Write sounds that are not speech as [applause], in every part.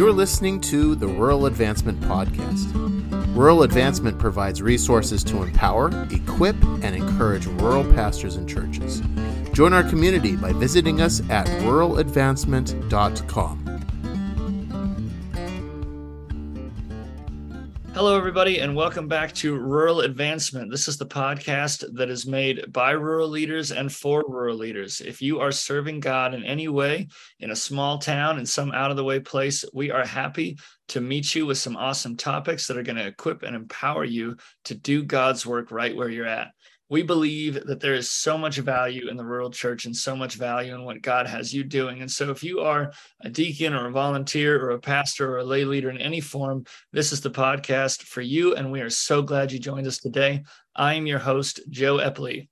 You're listening to the Rural Advancement Podcast. Rural Advancement provides resources to empower, equip, and encourage rural pastors and churches. Join our community by visiting us at ruraladvancement.com. Hello, everybody, and welcome back to Rural Advancement. This is the podcast that is made by rural leaders and for rural leaders. If you are serving God in any way in a small town, in some out of the way place, we are happy to meet you with some awesome topics that are going to equip and empower you to do God's work right where you're at we believe that there is so much value in the rural church and so much value in what God has you doing. And so, if you are a deacon or a volunteer or a pastor or a lay leader in any form, this is the podcast for you. And we are so glad you joined us today. I am your host, Joe Epley.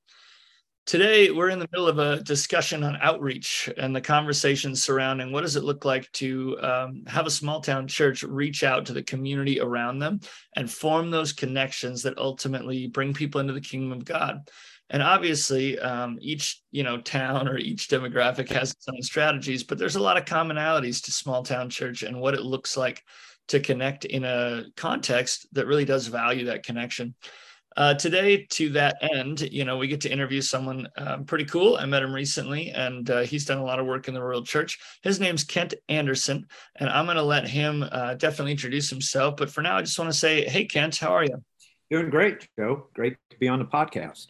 Today, we're in the middle of a discussion on outreach and the conversations surrounding what does it look like to um, have a small town church reach out to the community around them and form those connections that ultimately bring people into the kingdom of God. And obviously, um, each you know town or each demographic has its own strategies, but there's a lot of commonalities to small town church and what it looks like to connect in a context that really does value that connection. Uh, today, to that end, you know, we get to interview someone um, pretty cool. I met him recently, and uh, he's done a lot of work in the Rural Church. His name's Kent Anderson, and I'm going to let him uh, definitely introduce himself. But for now, I just want to say, hey, Kent, how are you? Doing great, Joe. Great to be on the podcast.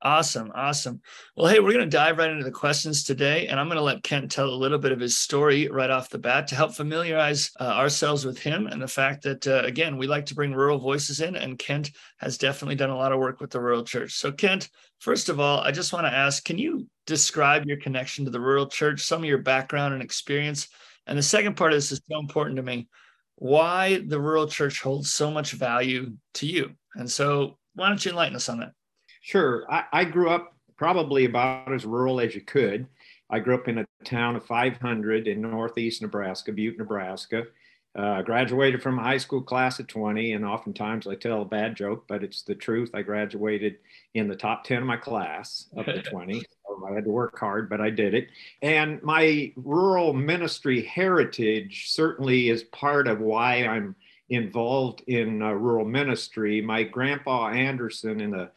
Awesome. Awesome. Well, hey, we're going to dive right into the questions today. And I'm going to let Kent tell a little bit of his story right off the bat to help familiarize uh, ourselves with him and the fact that, uh, again, we like to bring rural voices in. And Kent has definitely done a lot of work with the rural church. So, Kent, first of all, I just want to ask can you describe your connection to the rural church, some of your background and experience? And the second part of this is so important to me why the rural church holds so much value to you. And so, why don't you enlighten us on that? Sure. I, I, grew up probably about as rural as you could. I grew up in a town of 500 in northeast Nebraska, Butte, Nebraska. Uh, graduated from a high school class of 20, and oftentimes I tell a bad joke, but it's the truth. I graduated in the top 10 of my class of the [laughs] 20. So I had to work hard, but I did it. And my rural ministry heritage certainly is part of why I'm involved in uh, rural ministry. My grandpa Anderson in the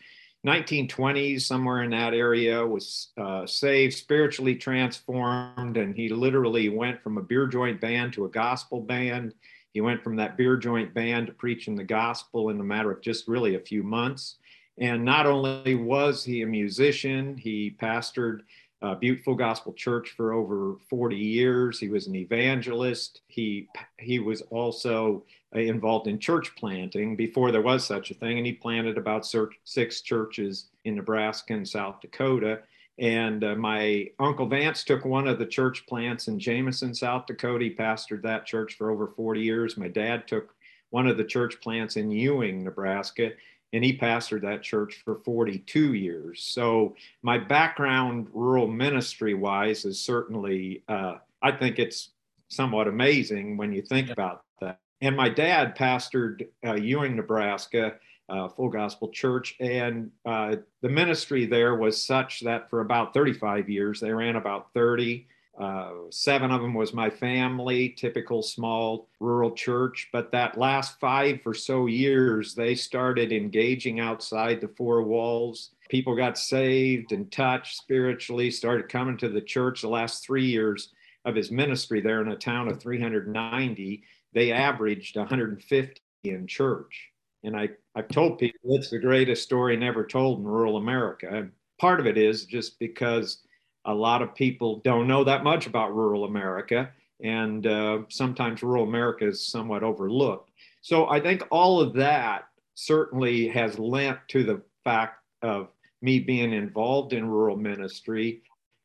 1920s, somewhere in that area, was uh, saved, spiritually transformed, and he literally went from a beer joint band to a gospel band. He went from that beer joint band to preaching the gospel in a matter of just really a few months. And not only was he a musician, he pastored uh, Butte Full Gospel Church for over 40 years. He was an evangelist. He he was also uh, involved in church planting before there was such a thing, and he planted about six churches in Nebraska and South Dakota. And uh, my uncle Vance took one of the church plants in Jameson, South Dakota. He pastored that church for over 40 years. My dad took one of the church plants in Ewing, Nebraska, and he pastored that church for 42 years. So my background, rural ministry wise, is certainly, uh, I think it's somewhat amazing when you think about that. And my dad pastored uh, Ewing, Nebraska, uh, Full Gospel Church, and uh, the ministry there was such that for about 35 years, they ran about 30 uh, seven of them was my family, typical small rural church. But that last five or so years, they started engaging outside the four walls. People got saved and touched spiritually, started coming to the church. The last three years of his ministry there in a town of 390, they averaged 150 in church. And I, I've told people it's the greatest story never told in rural America. And part of it is just because a lot of people don't know that much about rural America, and uh, sometimes rural America is somewhat overlooked. So I think all of that certainly has lent to the fact of me being involved in rural ministry.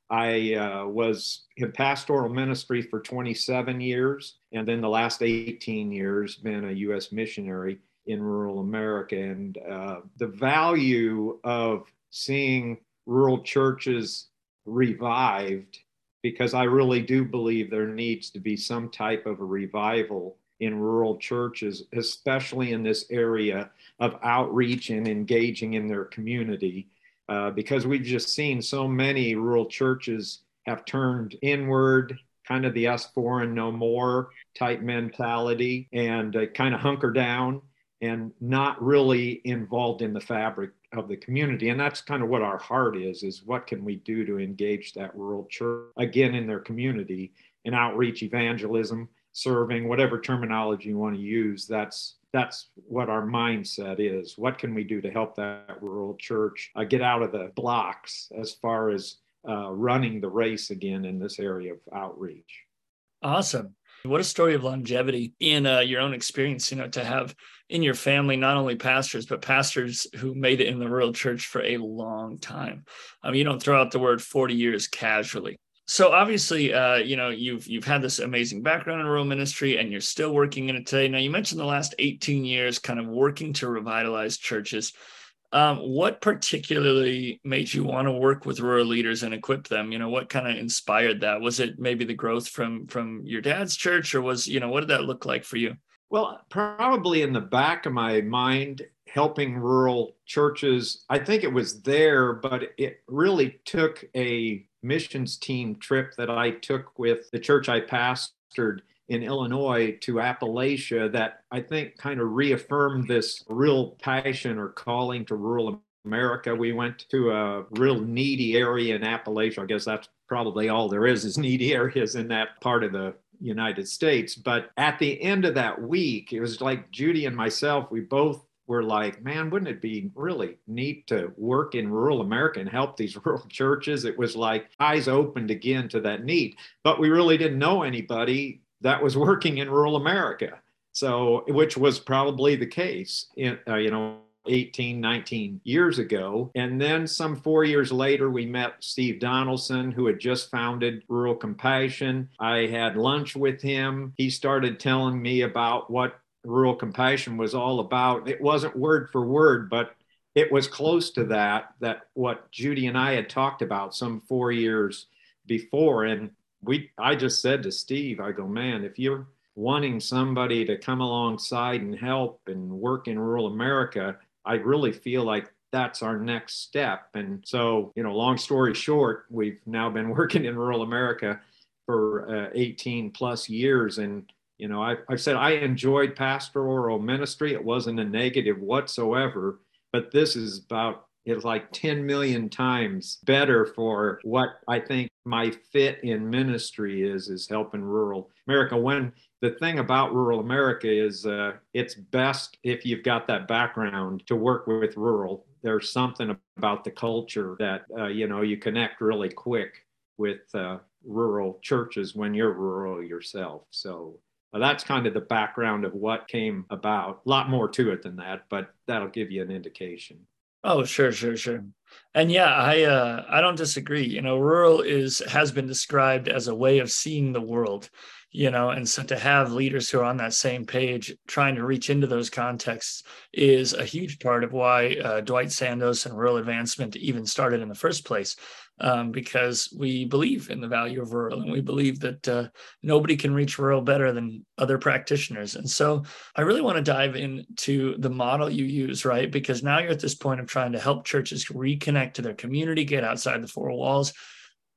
I uh, was in pastoral ministry for 27 years, and then the last 18 years been a U.S. missionary in rural America. And uh, the value of seeing rural churches revived because I really do believe there needs to be some type of a revival in rural churches, especially in this area of outreach and engaging in their community. Uh, because we've just seen so many rural churches have turned inward, kind of the us and no more type mentality and uh, kind of hunker down and not really involved in the fabric of the community and that's kind of what our heart is is what can we do to engage that rural church again in their community and outreach evangelism serving whatever terminology you want to use that's that's what our mindset is. What can we do to help that rural church uh, get out of the blocks as far as uh, running the race again in this area of outreach? Awesome. What a story of longevity in uh, your own experience, you know, to have in your family not only pastors, but pastors who made it in the rural church for a long time. I mean, you don't throw out the word 40 years casually. So obviously, uh, you know, you've you've had this amazing background in rural ministry, and you're still working in it today. Now, you mentioned the last 18 years, kind of working to revitalize churches. Um, what particularly made you want to work with rural leaders and equip them? You know, what kind of inspired that? Was it maybe the growth from from your dad's church, or was you know what did that look like for you? Well, probably in the back of my mind, helping rural churches. I think it was there, but it really took a missions team trip that I took with the church I pastored in Illinois to Appalachia that I think kind of reaffirmed this real passion or calling to rural America. We went to a real needy area in Appalachia. I guess that's probably all there is is needy [laughs] areas in that part of the United States. But at the end of that week, it was like Judy and myself, we both were like, man, wouldn't it be really neat to work in rural America and help these [laughs] rural churches? It was like eyes opened again to that need. But we really didn't know anybody that was [laughs] working in rural America. So, which was probably the case, in, uh, you know, 18, 19 years ago. And then some four years later, we met Steve Donaldson, who had just founded Rural Compassion. I had lunch with him. He started telling me about what Rural Compassion was all about. It wasn't word for word, but it was close to that, that what Judy and I had talked about some four years before. And we I just said to Steve, I go, man, if you're wanting somebody to come alongside and help and work in rural America, I really feel like that's our next step. And so, you know, long story short, we've now been [laughs] working in rural America for uh, 18 plus years. And, you know, I, I've said I enjoyed pastoral ministry. It wasn't a negative whatsoever, but this is about it's like 10 million times better for what I think my fit in ministry is is helping rural America. When the thing about rural America is uh, it's best if you've got that background to work with rural. There's something about the culture that uh, you know you connect really quick with uh, rural churches when you're rural yourself. So uh, that's kind of the background of what came about. A lot more to it than that, but that'll give you an indication. Oh, sure, sure, sure. And yeah, I uh, I don't disagree. You know, rural is has been described as a way of seeing the world. You know, and so to have leaders who are on that same page, trying to reach into those contexts, is a huge part of why uh, Dwight Sandos and rural advancement even started in the first place um, because we believe in the value of rural and we believe that uh, nobody can reach rural better than other practitioners. And so I really want to dive into the model you use, right? Because now you're at this point of trying to help churches reconnect to their community, get outside the four walls.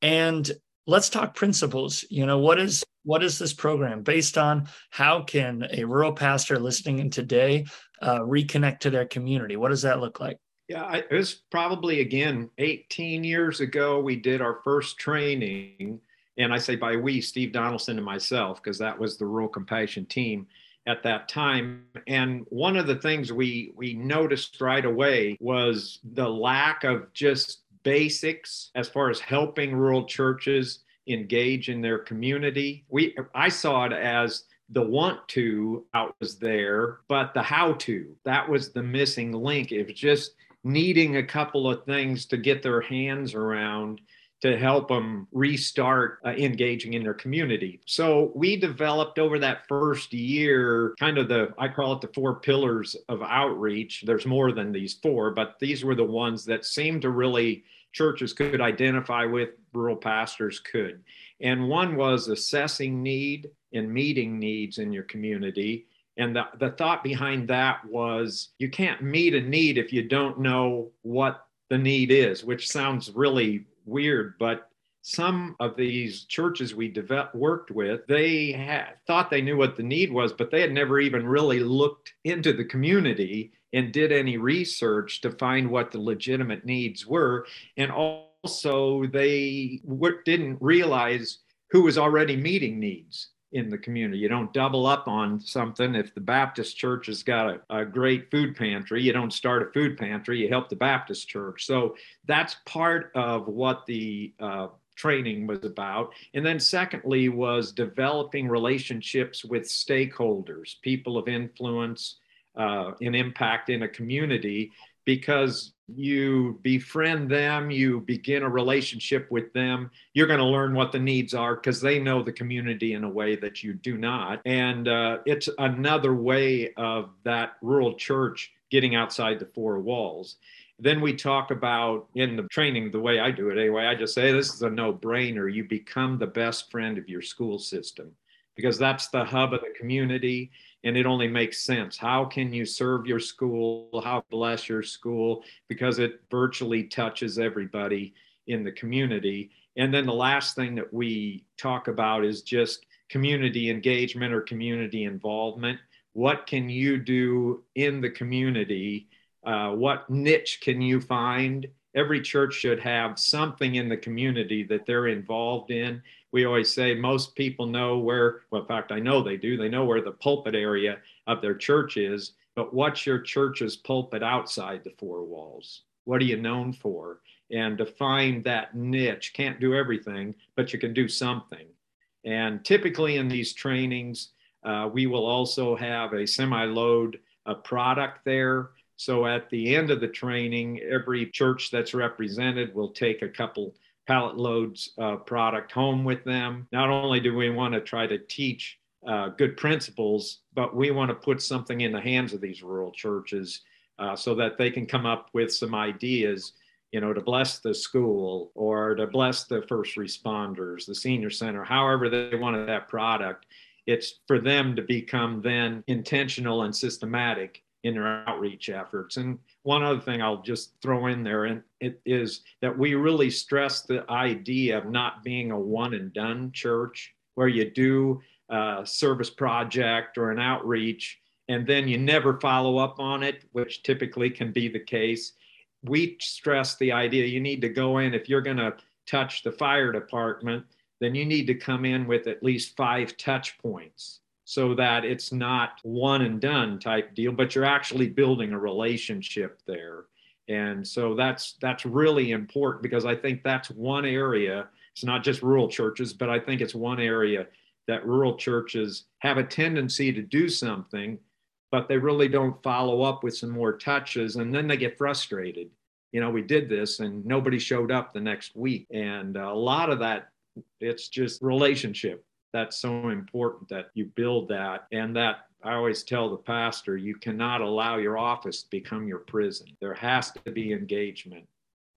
And let's talk principles. You know, what is what is this program based on? How can a rural pastor listening in today uh, reconnect to their community? What does that look like? Yeah, I, it was probably again 18 years ago. We did our first training, and I say by we, Steve Donaldson and myself, because that was the Rural Compassion team at that time. And one of the things we we noticed right away was the lack of just basics as far as helping rural churches engage in their community. We I saw it as the want to out was there, but the how to that was the missing link. It was just needing a couple of things to get their hands around to help them restart uh, engaging in their community. So we developed over that first year kind of the, I call it the four pillars of outreach. There's more than these four, but these were the ones that seemed to really churches could identify with, rural pastors could. And one was assessing need and meeting needs in your community. And the, the thought behind that was you can't meet a need if you don't know what the need is, which sounds really weird, but some of these churches we developed, worked with, they had, thought they knew what the need was, but they had never even really looked into the community and did any research to find what the legitimate needs were. And also, they didn't realize who was already meeting needs in the community. You don't double up on something. If the Baptist church has got a, a, great food pantry, you don't start a food pantry, you help the Baptist church. So that's part of what the uh, training was about. And then, secondly, was developing relationships with stakeholders, people of influence uh, and impact in a community because you befriend them, you begin a relationship with them, you're going to learn what the needs are because they know the community in a way that you do not. And uh, it's another way of that rural church getting outside the four walls. Then we talk about in the training, the way I do it anyway, I just say this is a no brainer. You become the best friend of your school system because that's the hub of the community and it only makes sense. How can you serve your school? How bless your school? Because it virtually touches everybody in the community. And then the last thing that we talk about is just community engagement or community involvement. What can you do in the community? Uh, what niche can you find? Every church should have something in the community that they're involved in we always say most people know where, well, in fact, I know they do, they know where the pulpit area of their church is, but what's your church's pulpit outside the four walls? What are you known for? And to find that niche, can't do everything, but you can do something. And typically in these trainings, uh, we will also have a semi load of product there. So at the end of the training, every church that's represented will take a couple pallet loads uh, product home with them. Not only do we want to try to teach uh, good principles, but we want to put something in the hands of these rural churches uh, so that they can come up with some ideas, you know, to bless the school or to bless the first responders, the senior center, however they wanted that product. It's for them to become then intentional and systematic in their outreach efforts. And one other thing I'll just throw in there, and it is that we really stress the idea of not being a one and done church where you do a service project or an outreach and then you never follow up on it, which typically can be the case. We stress the idea you need to go in if you're going to touch the fire department, then you need to come in with at least five touch points so that it's not one and done type deal, but you're actually building a relationship there. And so that's that's really important because I think that's one area. It's not just rural churches, but I think it's one area that rural churches have a tendency to do something, but they really don't follow up with some more touches, and then they get frustrated. You know, we did this and nobody showed up the next week, and a lot of that it's just relationship that's so important that you build that and that I always tell the pastor, you cannot allow your office to become your prison. There has to be engagement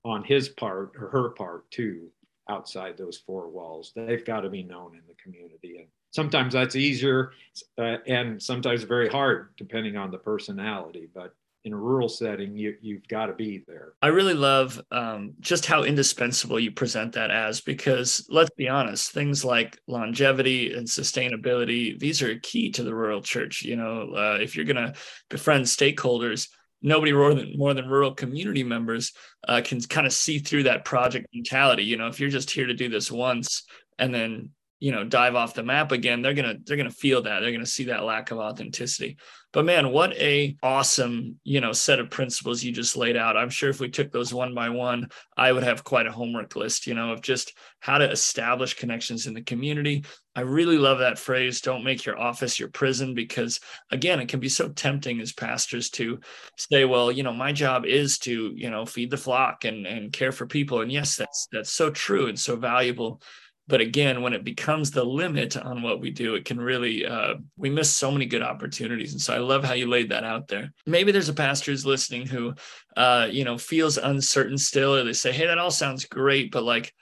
on his part or her part too, outside those four walls. They've got to be known in the community. And sometimes that's easier uh, and sometimes very hard, depending on the personality. But in a rural setting, you, you've got to be there. I really love um, just how indispensable you present that as, because let's be honest, things like longevity and sustainability, these are key to the rural church. You know, uh, if you're going to befriend stakeholders, nobody more than more than rural community members uh, can kind of see through that project mentality. You know, if you're just here to do this once and then you know dive off the map again they're gonna they're gonna feel that. They're gonna see that lack of authenticity. But man what a awesome you know set of principles you just laid out. I'm sure if we took those one by one i would have quite a homework list you know of just how to establish connections in the community. I really love that phrase don't make your office your prison because again it can be so tempting as pastors to say well you know my job is to you know feed the flock and and care for people. And yes that's that's so true and so valuable but again when it becomes the limit on what we do it can really uh, we miss so many good opportunities. And so i love how you laid that out there. Maybe there's a pastor who's listening who uh, you know feels uncertain still or they say hey that all sounds great but like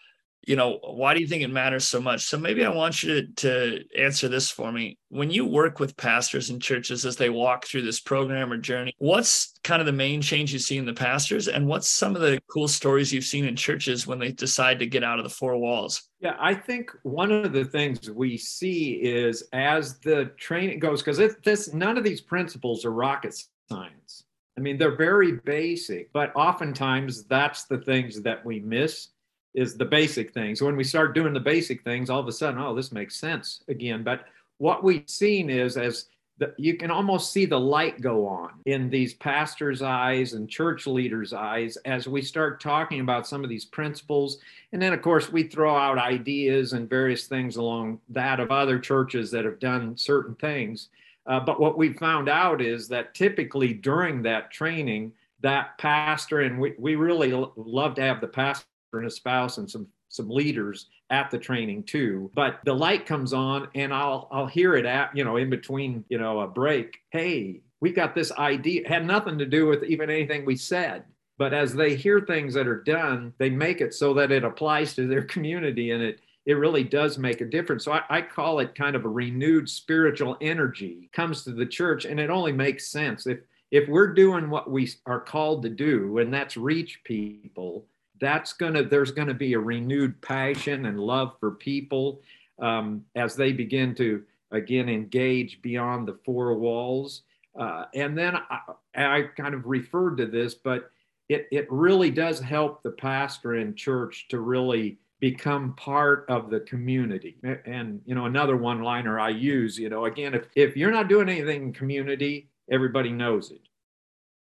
you know, why do you think it matters so much? So maybe I want you to, to answer this for me. When you work with pastors and churches as they walk through this program or journey, what's kind of the main change you see in the pastors? And what's some of the cool stories you've seen in churches when they decide to get out of the four walls? Yeah, I think one of the things we see is as the training goes, because this none of these principles are rocket science. I mean, they're very basic, but oftentimes that's the things that we miss is the basic things. When we start doing the basic things, all of a sudden, oh, this makes sense again. But what we've seen is as the, you can almost see the light go on in these pastors' eyes and church leaders' eyes as we start talking about some of these principles. And then, of course, we throw out ideas and various things along that of other churches that have done certain things. Uh, but what we found out is that typically during that training, that pastor, and we, we really love to have the pastor and a spouse and some some leaders at the training too. But the light comes on and i'll i'll hear it at you know in between you know a break. Hey we got this idea. It had nothing to do with even anything we said. But as they hear things that are done they make it so that it applies to their [laughs] community and it it really does make a difference. So I, I call it kind of a renewed spiritual energy comes to the church and it only makes sense. If if we're doing what we are called to do and that's reach people that's going to there's going to be a renewed passion and love for people um, as they begin to again engage beyond the four walls. Uh, and then I, I, kind of referred to this but it, it really does help the pastor in church to really become part of the community. And you know another one liner i use you know again if, if you're not doing anything in community everybody knows it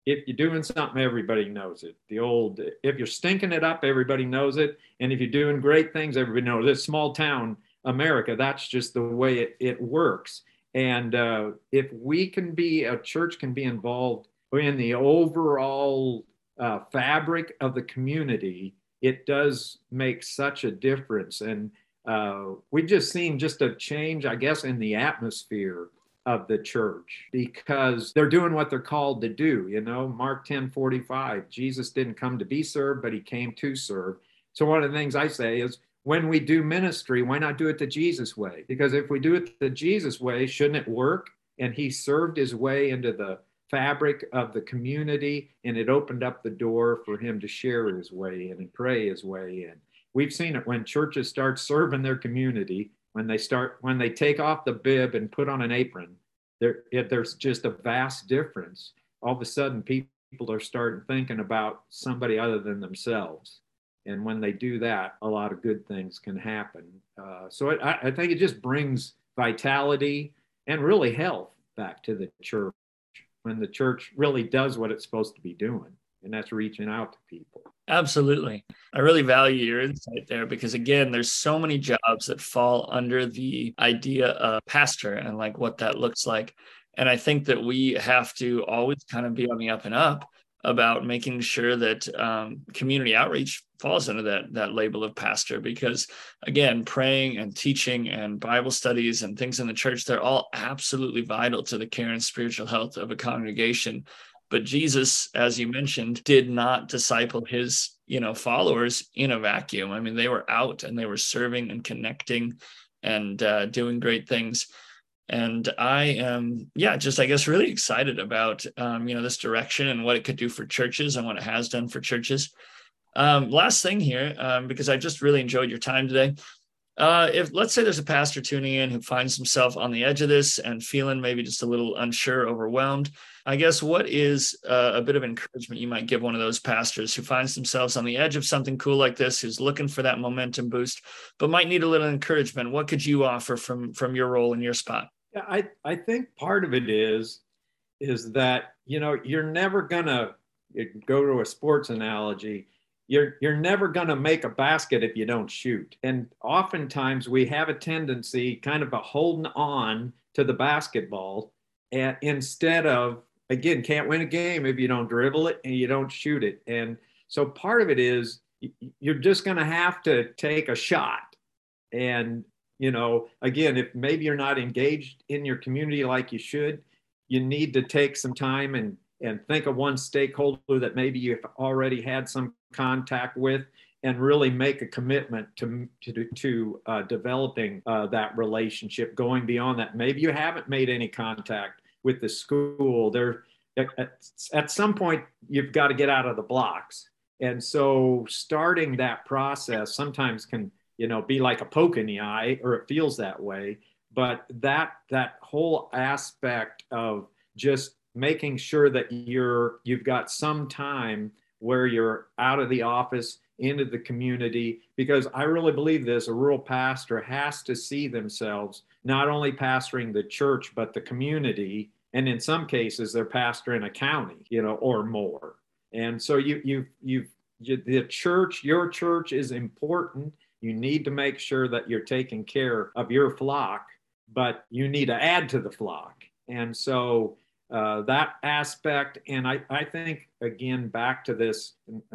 if you're doing something, everybody knows it. The old, if you're stinking it up, everybody knows it. And if you're doing great things, everybody knows this small town America, that's just the way it, it works. And uh, if we can be, a church can be involved in the overall uh, fabric of the community, it does make such a difference. And uh, we've just seen just a change, I guess, in the atmosphere of the church because they're doing what they're called to do. You know, Mark 10 45, Jesus didn't come to be served, but he came to serve. So, one of the things I say is when we do ministry, why not do it the Jesus way? Because if we do it the Jesus way, shouldn't it work? And he served his way into the fabric of the community and it opened up the door for him to share his way in and pray his way in. We've seen it when churches start serving their community when they start when they take off the bib and put on an apron there it, there's just a vast difference. All of a sudden people are starting thinking about somebody other than themselves. And when they do that a lot of good things can happen. Uh, so it, I, I think it just brings vitality and really health back to the church when the church really does what it's supposed to be doing. And that's reaching out to people Absolutely. I really value your insight there because, again, there's so many jobs that fall under the idea of pastor and like what that looks like. And I think that we have to always kind of be on the up and up about making sure that um, community outreach falls under that that label of pastor because again praying and teaching and bible studies and things in the church they're all absolutely vital to the care and spiritual health of a congregation but Jesus, as you mentioned, did not disciple his, you know, followers in a vacuum. I mean, they were out and they were serving and connecting and uh, doing great things. And I am, yeah, just I guess really excited about, um, you know, this direction and what it could do for churches and what it has done for churches. Um, last thing here, um, because I just really enjoyed your time today. Uh, if let's say there's a pastor tuning in who finds himself on the edge of this and feeling maybe just a little unsure, overwhelmed, I guess what is uh, a bit of encouragement you might give one of those pastors who finds themselves on the edge of something cool like this, who's looking for that momentum boost, but might need a little encouragement? What could you offer from from your role in your spot? Yeah, I I think part of it is is that you know you're never gonna go to a sports analogy you're you're never going to make a basket if you don't shoot. And oftentimes we have a tendency kind of a holding on to the basketball and instead of again can't win a game if you don't dribble it and you don't shoot it. And so part of it is you're just going to have to take a shot. And you know again if maybe you're not engaged in your community like you should you need to take some time and and think of one stakeholder that maybe you've already had some contact with and really make a commitment to to, to uh, developing uh, that relationship, going beyond that. Maybe you haven't made any contact with the school. There, at, at some point, you've got to get out of the blocks, and so starting that process sometimes can you know be like a poke in the eye, or it feels that way. But that that whole aspect of just making sure that you're you've got some time where you're out of the office into the community because I really believe this a rural pastor has to see themselves not only pastoring the church but the community and in some cases they're pastoring a county you know or more. And so you you you the church your church is important. You need to make sure that you're taking care of your flock but you need to add to the flock. And so uh, that aspect and I, I think again back to this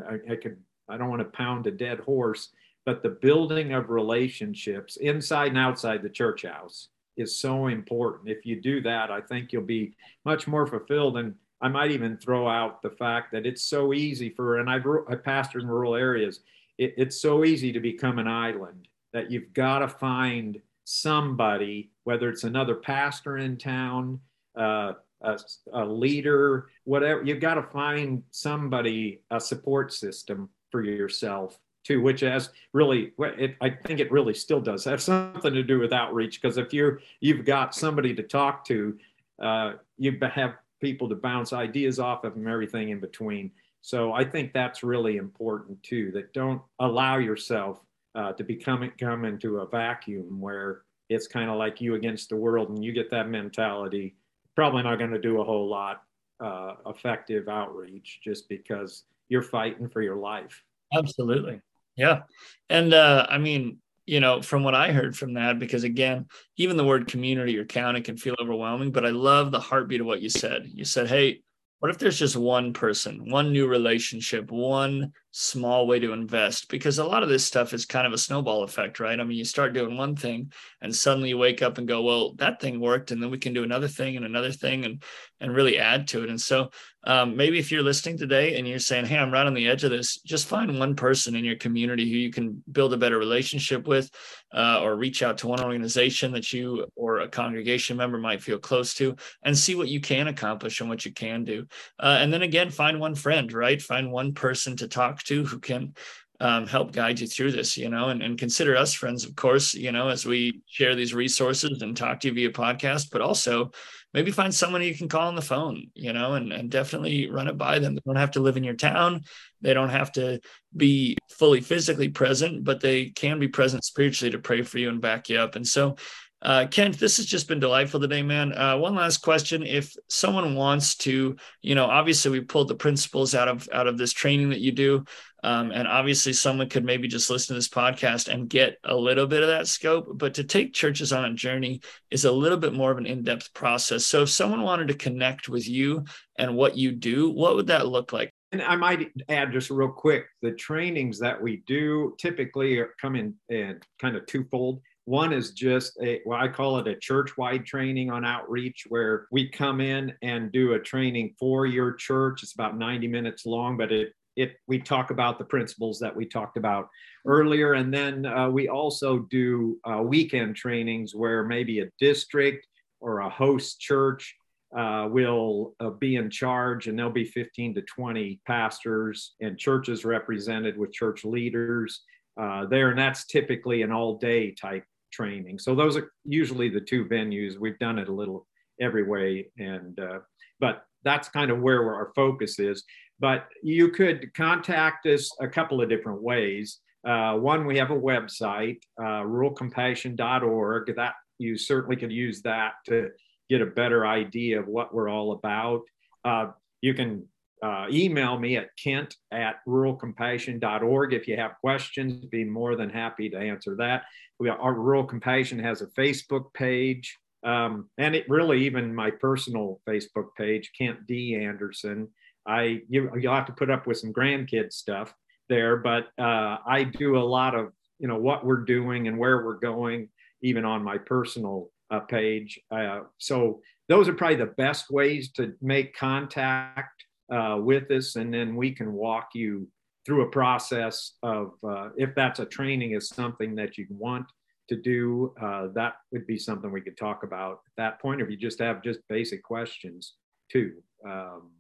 I, I could I don't want to pound a dead horse, but the building of relationships inside and outside the church house is so important. If you do that, I think you'll be much more fulfilled. And I might even throw out the fact that it's so easy for, and I've I pastored in rural areas, it, it's so easy to become an island that you've got to find somebody, whether it's another pastor in town, uh, a, a, leader, whatever. You've got to find somebody, a support system for yourself too, which has really, it, I think it really still does have something to do with outreach. Because if you're you've got somebody to talk to, uh, you have people to bounce ideas off of and everything in between. So I think that's really important too. That don't allow yourself uh, to become come into a vacuum where it's kind of like you against the world, and you get that mentality. Probably not going to do a whole lot uh, effective outreach just because you're fighting for your life. Absolutely. Yeah. And uh, I mean, you know, from what I heard from that, because again, even the word community or county can feel overwhelming, but I love the heartbeat of what you said. You said, hey, what if there's just one person, one new relationship, one small way to invest? Because a lot of this stuff is kind of a snowball effect, right? I mean, you start doing one thing and suddenly you wake up and go, well, that thing worked. And then we can do another thing and another thing and, and really add to it. And so um, maybe if you're listening today and you're saying, hey, I'm right on the edge of this, just find one person in your community who you can build a better relationship with uh, or reach out to one organization that you or a congregation member might feel close to and see what you can accomplish and what you can do. Uh, and then again, find one friend, right? Find one person to talk to who can um, help guide you through this, you know, and, and consider us friends, of course, you know, as we share these resources and talk to you via podcast, but also maybe find someone you can call on the phone, you know, and, and definitely run it by them. They don't have to live in your town. They don't have to be fully physically present, but they can be present spiritually to pray for you and back you up. And so uh, Kent, this has just been delightful today, man. Uh, one last question: If someone wants to, you know, obviously we pulled the principles out of out of this training that you do, um, and obviously someone could maybe just listen to this podcast and get a little bit of that scope. But to take churches on a journey is a little bit more of an in depth process. So if someone wanted to connect with you and what you do, what would that look like? And I might add just real quick: the trainings that we do typically come in, in kind of twofold one is just a, well, I call it a church wide training on outreach, where we come in and do a training for your church. It's about 90 minutes long, but it, it we talk about the principles that we talked about earlier. And then uh, we also do uh, weekend trainings where maybe a district or a host church uh, will uh, be in charge, and there'll be 15 to 20 pastors and churches represented with church leaders uh, there, and that's typically an all-day type training. So those are usually the two venues. We've done it a little every way, and uh, but that's kind of where our focus is. But you could contact us a couple of different ways. Uh, one, we have a website, uh, ruralcompassion.org. That you certainly could use that to get a better idea of what we're all about. Uh, you can uh, email me at kent at ruralcompassion.org if you have questions. Be more than happy to answer that. We, our Rural Compassion has a Facebook page, um, and it really even my personal Facebook page, Kent D Anderson. I you you'll have to put up with some grandkid stuff there, but uh, I do a lot of you know what we're doing and where we're going, even on my personal uh, page. Uh, so those are probably the best ways to make contact uh, with us, and then we can walk you through a process of uh, if that's a training is something that you want to do, uh, that would be something we could talk about at that point. If you just have just basic questions too. Um,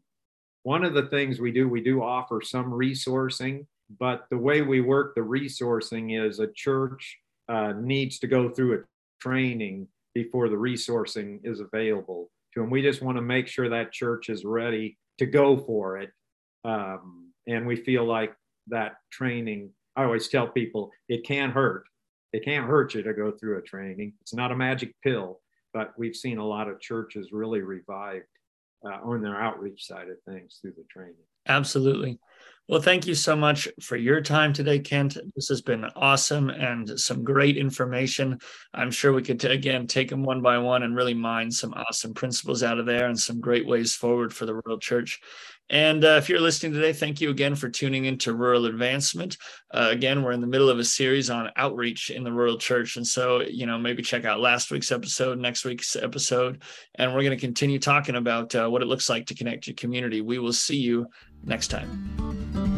one of the things we do, we do offer some resourcing, but the way we work the resourcing is a church uh, needs to go through a training before the resourcing is available to them. We just want to make sure that church is ready to go for it. Um, and we feel like that training, I always tell people it can hurt. It can't hurt you to go through a training. It's not a magic pill, but we've seen a lot of churches really revived uh, on their outreach side of things through the training. Absolutely. Well, thank you so much for your time today, Kent. This has been awesome and some great information. I'm sure we could, again, take them one by one and really mine some awesome principles out of there and some great ways forward for the rural church. And uh, if you're listening today, thank you again for tuning into Rural Advancement. Uh, again, we're in the middle of a series on outreach in the rural church. And so, you know, maybe check out last week's episode, next week's episode, and we're going to continue talking about uh, what it looks like to connect your community. We will see you next time.